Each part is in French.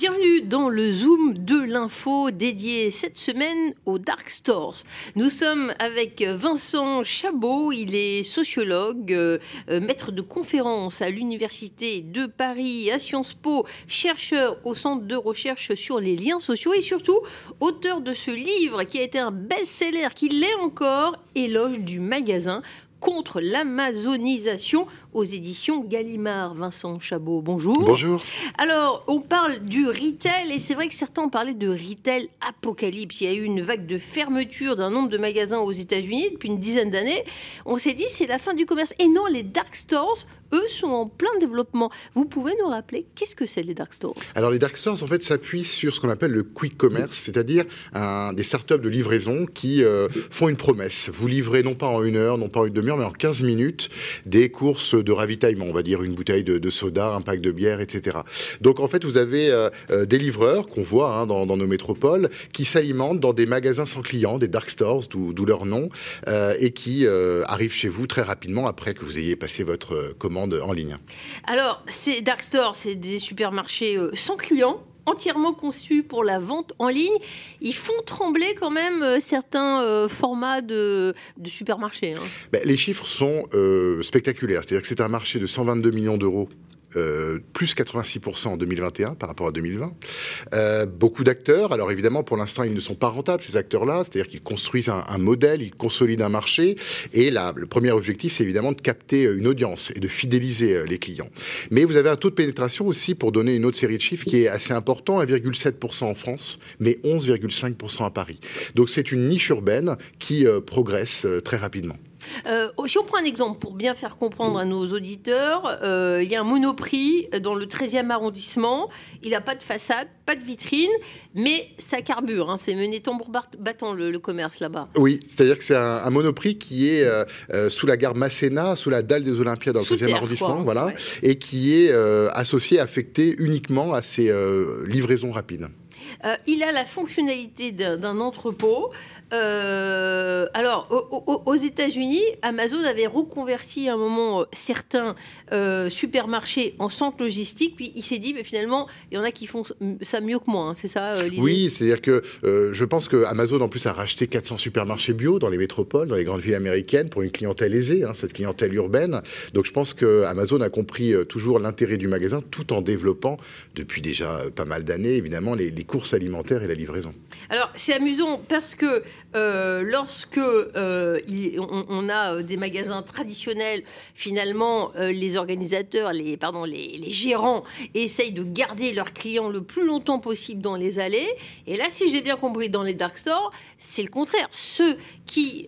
Bienvenue dans le Zoom de l'info dédié cette semaine aux Dark Stores. Nous sommes avec Vincent Chabot, il est sociologue, euh, euh, maître de conférences à l'Université de Paris, à Sciences Po, chercheur au Centre de recherche sur les liens sociaux et surtout auteur de ce livre qui a été un best-seller, qui l'est encore, Éloge du magasin contre l'amazonisation aux éditions Gallimard. Vincent Chabot, bonjour. Bonjour. Alors, on parle du retail et c'est vrai que certains ont parlé de retail apocalypse. Il y a eu une vague de fermeture d'un nombre de magasins aux États-Unis depuis une dizaine d'années. On s'est dit c'est la fin du commerce. Et non, les dark stores eux, sont en plein développement. Vous pouvez nous rappeler qu'est-ce que c'est les dark stores? Alors les dark stores, en fait, s'appuient sur ce qu'on appelle le quick commerce, c'est-à-dire des startups de livraison qui euh, font une promesse. Vous livrez non pas en une heure, non pas en une demi-heure, mais en 15 minutes des courses de ravitaillement, on va dire une bouteille de, soda, un pack de bière, etc. Donc en fait, vous avez euh, euh, des livreurs qu'on voit hein, dans, nos métropoles qui s'alimentent dans des magasins sans clients, des dark stores, d'où leur nom, et qui arrivent chez vous très rapidement après que vous ayez passé votre commande en ligne. Alors, ces dark stores, c'est des supermarchés euh, sans clients entièrement conçus pour la vente en ligne. Ils font trembler quand même euh, certains euh, formats de, supermarchés. Hein. Ben, les chiffres sont spectaculaires. C'est-à-dire que c'est un marché de 122 millions d'euros euh, plus 86% en 2021 par rapport à 2020. Euh, beaucoup d'acteurs, alors évidemment pour l'instant ils ne sont pas rentables ces acteurs-là, c'est-à-dire qu'ils construisent un, modèle, ils consolident un marché, et là, le premier objectif c'est évidemment de capter euh, une audience et de fidéliser les clients. Mais vous avez un taux de pénétration aussi, pour donner une autre série de chiffres, qui est assez important, 1,7% en France, mais 11,5% à Paris. Donc c'est une niche urbaine qui progresse très rapidement. Euh, si on prend un exemple pour bien faire comprendre à nos auditeurs, euh, il y a un monoprix dans le 13e arrondissement. Il n'a pas de façade, pas de vitrine, mais ça carbure. Hein. c'est mené tambour battant le, commerce là-bas. Oui, c'est-à-dire que c'est un, monoprix qui est euh, sous la gare Masséna, sous la dalle des Olympiades dans le 13e arrondissement, voilà, et qui est associé, affecté uniquement à ces livraisons rapides. Il a la fonctionnalité d'un entrepôt. Euh, alors, aux, États-Unis, Amazon avait reconverti à un moment euh, certains euh, supermarchés en centres logistiques, puis il s'est dit, mais finalement, il y en a qui font ça mieux que moi, hein, c'est ça Oui, c'est-à-dire que je pense que Amazon, en plus, a racheté 400 supermarchés bio dans les métropoles, dans les grandes villes américaines, pour une clientèle aisée, hein, cette clientèle urbaine. Donc, je pense que Amazon a compris toujours l'intérêt du magasin, tout en développant, depuis déjà pas mal d'années, évidemment, les courses alimentaires et la livraison. Alors, c'est amusant parce que euh, lorsque euh, on, a euh, des magasins traditionnels, finalement, les organisateurs, les, pardon, les, gérants essayent de garder leurs clients le plus longtemps possible dans les allées. Et là, si j'ai bien compris, dans les dark stores, c'est le contraire. Ceux qui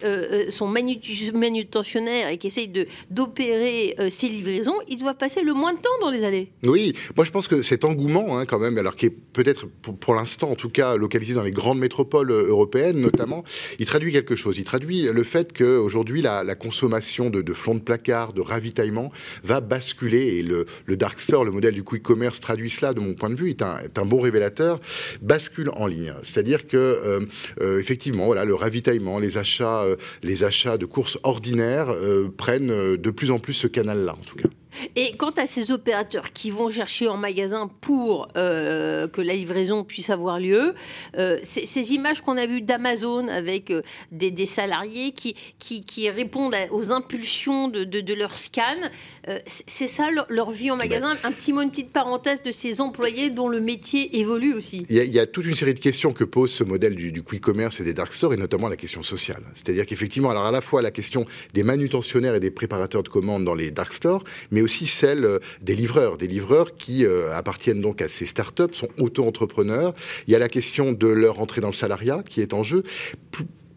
sont manutentionnaires et qui essayent d'opérer ces livraisons, ils doivent passer le moins de temps dans les allées. Oui, moi je pense que cet engouement, hein, quand même, alors qui est peut-être pour, pour l'instant, en tout cas, localisé dans les grandes métropoles européennes notamment, il traduit quelque chose. Il traduit le fait qu'aujourd'hui, la, consommation de, de flancs de placard, de ravitaillement, va basculer. Et le, dark store, le modèle du quick commerce traduit cela, de mon point de vue, est un, est un bon révélateur, bascule en ligne. C'est-à-dire que, euh, euh, effectivement, voilà, le ravitaillement, les achats, euh, les achats de courses ordinaires prennent de plus en plus ce canal-là, en tout cas. Et quant à ces opérateurs qui vont chercher en magasin pour euh, que la livraison puisse avoir lieu, euh, ces images qu'on a vues d'Amazon avec euh, des, salariés qui, qui, répondent aux impulsions de, de, leur scan, c'est ça leur, vie en magasin? Un petit mot, une petite parenthèse de ces employés dont le métier évolue aussi. Il y a, toute une série de questions que pose ce modèle du, du quick commerce et des dark stores, et notamment la question sociale. C'est-à-dire qu'effectivement, alors à la fois la question des manutentionnaires et des préparateurs de commandes dans les dark stores, mais aussi celle euh, des livreurs, des livreurs qui euh, appartiennent donc à ces startups, sont auto-entrepreneurs. Il y a la question de leur entrée dans le salariat qui est en jeu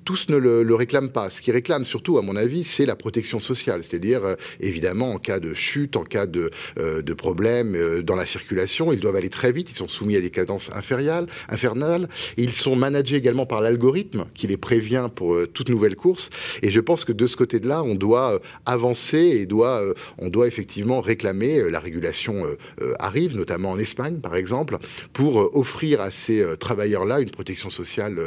tous ne le, réclament pas. Ce qu'ils réclament surtout, à mon avis, c'est la protection sociale. C'est-à-dire, euh, évidemment, en cas de chute, en cas de, euh, de problème euh, dans la circulation, ils doivent aller très vite. Ils sont soumis à des cadences infernales. Ils sont managés également par l'algorithme qui les prévient pour toute nouvelle course. Et je pense que de ce côté-là, on doit avancer et doit, on doit effectivement réclamer. La régulation arrive, notamment en Espagne, par exemple, pour offrir à ces travailleurs-là une protection sociale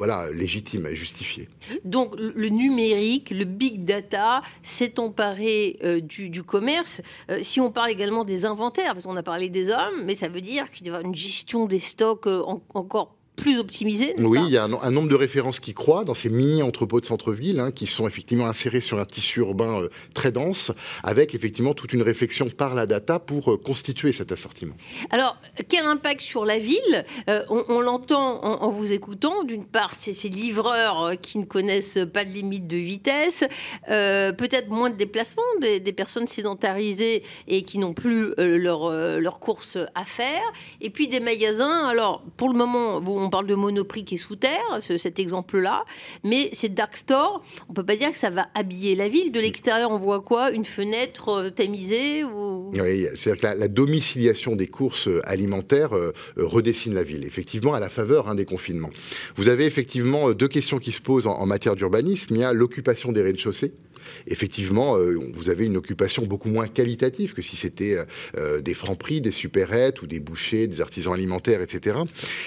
voilà, légitime et justifiée. Donc le numérique, le big data s'est emparé du, commerce. si on parle également des inventaires, parce qu'on a parlé des hommes, mais ça veut dire qu'il y a une gestion des stocks encore plus optimisé. Oui, il y a un, nombre de références qui croît dans ces mini-entrepôts de centre-ville, hein, qui sont effectivement insérés sur un tissu urbain euh, très dense, avec effectivement toute une réflexion par la data pour euh, constituer cet assortiment. Alors, quel impact sur la ville euh, On, l'entend en, vous écoutant. D'une part, c'est ces livreurs qui ne connaissent pas de limite de vitesse, peut-être moins de déplacements, des, personnes sédentarisées et qui n'ont plus leurs leur courses à faire, et puis des magasins. Alors, pour le moment, vous, on on parle de Monoprix qui est sous terre, cet exemple-là, mais c'est dark store, on peut pas dire que ça va habiller la ville. De l'extérieur, on voit quoi? Une fenêtre euh, tamisée ou... Oui, c'est-à-dire que la, domiciliation des courses euh, alimentaires euh, redessine la ville, effectivement, à la faveur hein, des confinements. Vous avez effectivement deux questions qui se posent en, en matière d'urbanisme. Il y a l'occupation des rez-de-chaussée effectivement, euh, vous avez une occupation beaucoup moins qualitative que si c'était euh, euh, des francs-prix, des supérettes ou des bouchers, des artisans alimentaires, etc.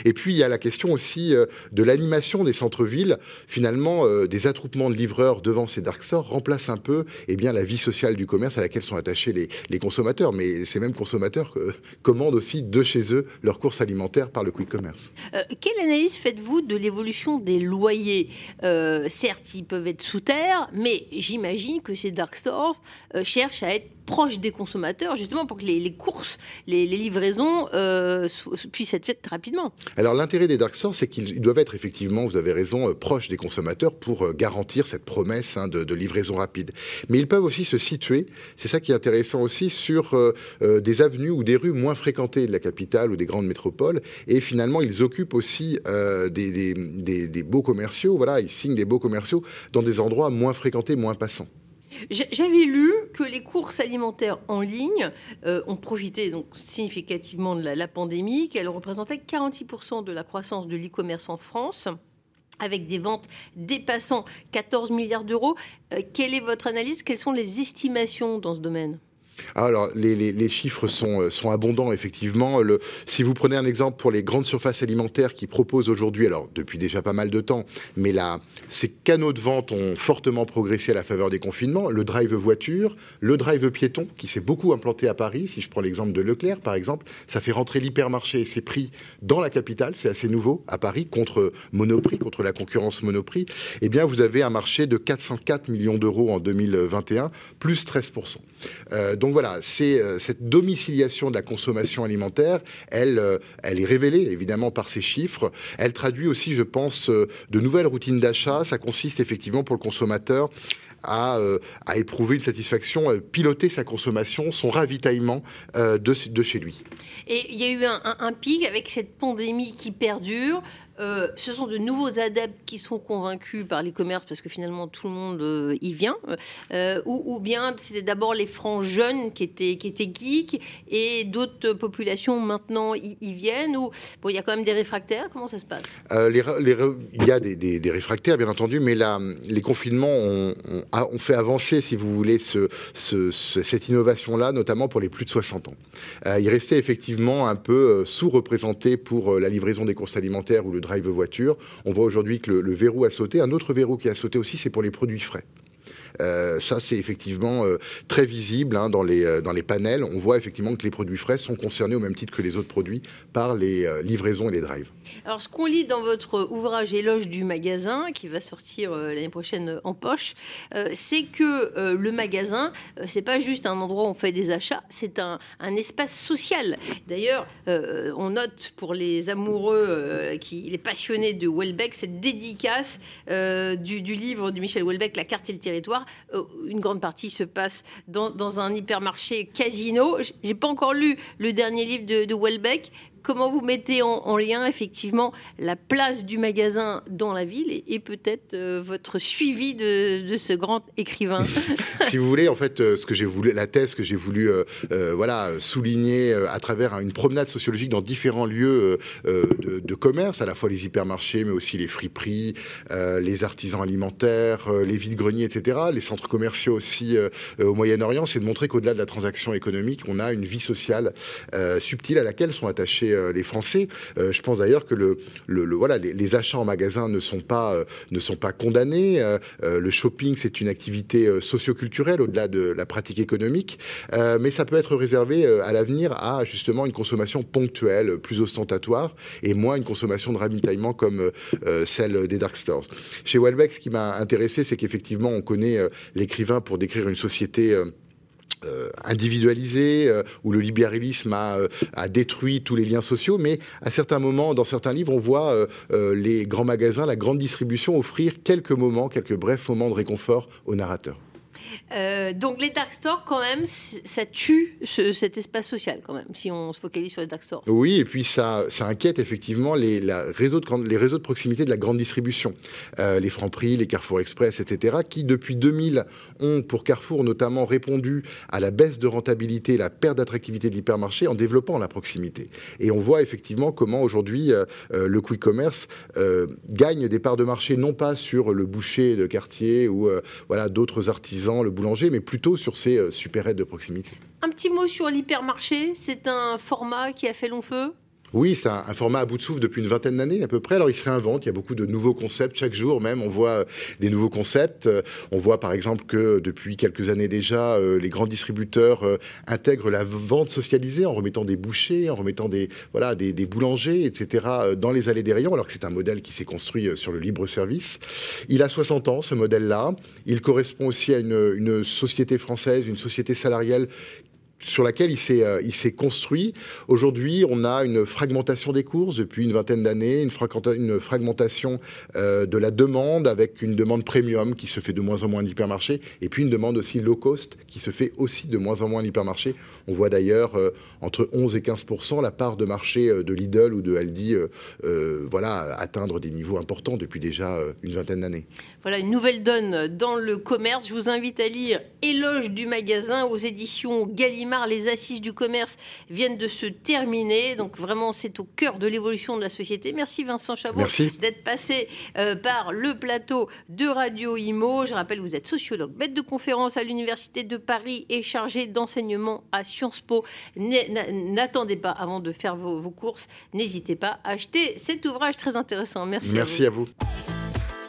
Et puis, il y a la question aussi de l'animation des centres-villes. Finalement, des attroupements de livreurs devant ces dark stores remplacent un peu eh bien, la vie sociale du commerce à laquelle sont attachés les, consommateurs. Mais ces mêmes consommateurs commandent aussi de chez eux leurs courses alimentaires par le quick commerce. quelle analyse faites-vous de l'évolution des loyers? Certes, ils peuvent être sous terre, mais j'imagine j'imagine que ces dark stores euh, cherchent à être proche des consommateurs, justement pour que les, courses, les, livraisons euh, puissent être faites rapidement. Alors l'intérêt des dark stores, c'est qu'ils doivent être effectivement, vous avez raison, euh, proches des consommateurs pour euh, garantir cette promesse hein, de, livraison rapide. Mais ils peuvent aussi se situer, c'est ça qui est intéressant aussi, sur des avenues ou des rues moins fréquentées de la capitale ou des grandes métropoles. Et finalement, ils occupent aussi des, des beaux commerciaux, voilà, ils signent des beaux commerciaux dans des endroits moins fréquentés, moins passants. J'avais lu que les courses alimentaires en ligne euh, ont profité donc significativement de la, pandémie, qu'elles représentaient 46% de la croissance de l'e-commerce en France avec des ventes dépassant 14 milliards d'euros. Euh, quelle est votre analyse? Quelles sont les estimations dans ce domaine? Alors, les, chiffres sont, euh, sont, abondants, effectivement. Si vous prenez un exemple pour les grandes surfaces alimentaires qui proposent aujourd'hui, alors depuis déjà pas mal de temps, mais là, ces canaux de vente ont fortement progressé à la faveur des confinements. Le drive voiture, le drive piéton, qui s'est beaucoup implanté à Paris. Si je prends l'exemple de Leclerc, par exemple, ça fait rentrer l'hypermarché et ses prix dans la capitale. C'est assez nouveau à Paris, contre Monoprix, contre la concurrence Monoprix. Eh bien, vous avez un marché de 404 millions d'euros en 2021, plus 13%. Euh, donc voilà, c'est euh, cette domiciliation de la consommation alimentaire, elle, euh, elle est révélée évidemment par ces chiffres. Elle traduit aussi, je pense, de nouvelles routines d'achat. Ça consiste effectivement pour le consommateur à, éprouver une satisfaction, à piloter sa consommation, son ravitaillement de, chez lui. Et il y a eu un, pic avec cette pandémie qui perdure. Euh, ce sont de nouveaux adeptes qui sont convaincus par l'e-commerce parce que finalement tout le monde euh, y vient, euh, ou, bien c'était d'abord les francs jeunes qui étaient, qui étaient geeks et d'autres populations maintenant y, viennent, ou bon, il y a quand même des réfractaires, comment ça se passe? Il y a des, réfractaires bien entendu, mais là, les confinements ont, fait avancer, si vous voulez, ce, cette innovation-là, notamment pour les plus de 60 ans. il restait effectivement un peu sous-représenté pour la livraison des courses alimentaires ou le drive voiture. On voit aujourd'hui que le, verrou a sauté. Un autre verrou qui a sauté aussi, c'est pour les produits frais. Euh, ça, c'est effectivement euh, très visible hein, dans, les, euh, dans les panels. On voit effectivement que les produits frais sont concernés au même titre que les autres produits par les livraisons et les drives. Alors, ce qu'on lit dans votre ouvrage Éloge du magasin, qui va sortir l'année prochaine en poche, c'est que le magasin, c'est pas juste un endroit où on fait des achats, c'est un, un, espace social. D'ailleurs, on note pour les amoureux, qui, les passionnés de Welbeck, cette dédicace du, du livre de Michel Welbeck, La carte et le territoire euh, une grande partie se passe dans, un hypermarché casino. J'ai pas encore lu le dernier livre de, de Welbeck, comment vous mettez en, lien effectivement la place du magasin dans la ville et, peut-être euh, votre suivi de, ce grand écrivain Si vous voulez, en fait, euh, ce que j'ai voulu, la thèse que j'ai voulu euh, voilà, souligner à travers une promenade sociologique dans différents lieux de, commerce, à la fois les hypermarchés, mais aussi les friperies, les artisans alimentaires, les vides-greniers, etc., les centres commerciaux aussi au Moyen-Orient, c'est de montrer qu'au-delà de la transaction économique, on a une vie sociale subtile à laquelle sont attachés chez les Français. je pense d'ailleurs que le, voilà, les, achats en magasin ne sont pas, ne sont pas condamnés. le shopping, c'est une activité socioculturelle au-delà de la pratique économique, mais ça peut être réservé à l'avenir à justement une consommation ponctuelle, plus ostentatoire, et moins une consommation de ravitaillement comme celle des dark stores. Chez Welbeck, ce qui m'a intéressé, c'est qu'effectivement, on connaît l'écrivain pour décrire une société euh, individualisé, euh, où le libéralisme a, euh, a, détruit tous les liens sociaux, mais à certains moments, dans certains livres, on voit les grands magasins, la grande distribution offrir quelques moments, quelques brefs moments de réconfort au narrateur. Euh, donc les dark stores, quand même, ça tue cet espace social, quand même, si on se focalise sur les dark stores. Oui, et puis ça, inquiète effectivement les, réseaux de, proximité de la grande distribution, euh, les Franprix, les Carrefour Express, etc., qui depuis 2000 ont, pour Carrefour notamment, répondu à la baisse de rentabilité, la perte d'attractivité de l'hypermarché en développant la proximité. Et on voit effectivement comment aujourd'hui euh, le quick commerce gagne des parts de marché non pas sur le boucher de quartier ou voilà d'autres artisans le boulanger, mais plutôt sur ces euh, super-aides de proximité. Un petit mot sur l'hypermarché. C'est un format qui a fait long feu? Oui, c'est un, format à bout de souffle depuis une vingtaine d'années à peu près. Alors il se réinvente, il y a beaucoup de nouveaux concepts chaque jour même. On voit euh, des nouveaux concepts. Euh, on voit par exemple que depuis quelques années déjà, euh, les grands distributeurs intègrent la vente socialisée en remettant des bouchers, en remettant des voilà des, boulangers, etc. dans les allées des rayons. Alors que c'est un modèle qui s'est construit sur le libre service. Il a 60 ans ce modèle-là. Il correspond aussi à une, une société française, une société salariale sur laquelle il s'est euh, il s'est construit. Aujourd'hui, on a une fragmentation des courses depuis une vingtaine d'années, une, fragmentation euh, de la demande avec une demande premium qui se fait de moins en moins d'hypermarchés et puis une demande aussi low cost qui se fait aussi de moins en moins d'hypermarchés. On voit d'ailleurs euh, entre 11 et 15% la part de marché de Lidl ou de Aldi voilà atteindre des niveaux importants depuis déjà une vingtaine d'années. Voilà une nouvelle donne dans le commerce. Je vous invite à lire Éloge du magasin aux éditions Gallimard les assises du commerce viennent de se terminer. Donc vraiment, c'est au cœur de l'évolution de la société. Merci Vincent Chabot d'être passé euh, par le plateau de Radio Imo. Je rappelle, vous êtes sociologue, maître de conférence à l'Université de Paris et chargé d'enseignement à Sciences Po. N'attendez pas avant de faire vos, courses. N'hésitez pas à acheter cet ouvrage très intéressant. Merci. Merci À vous.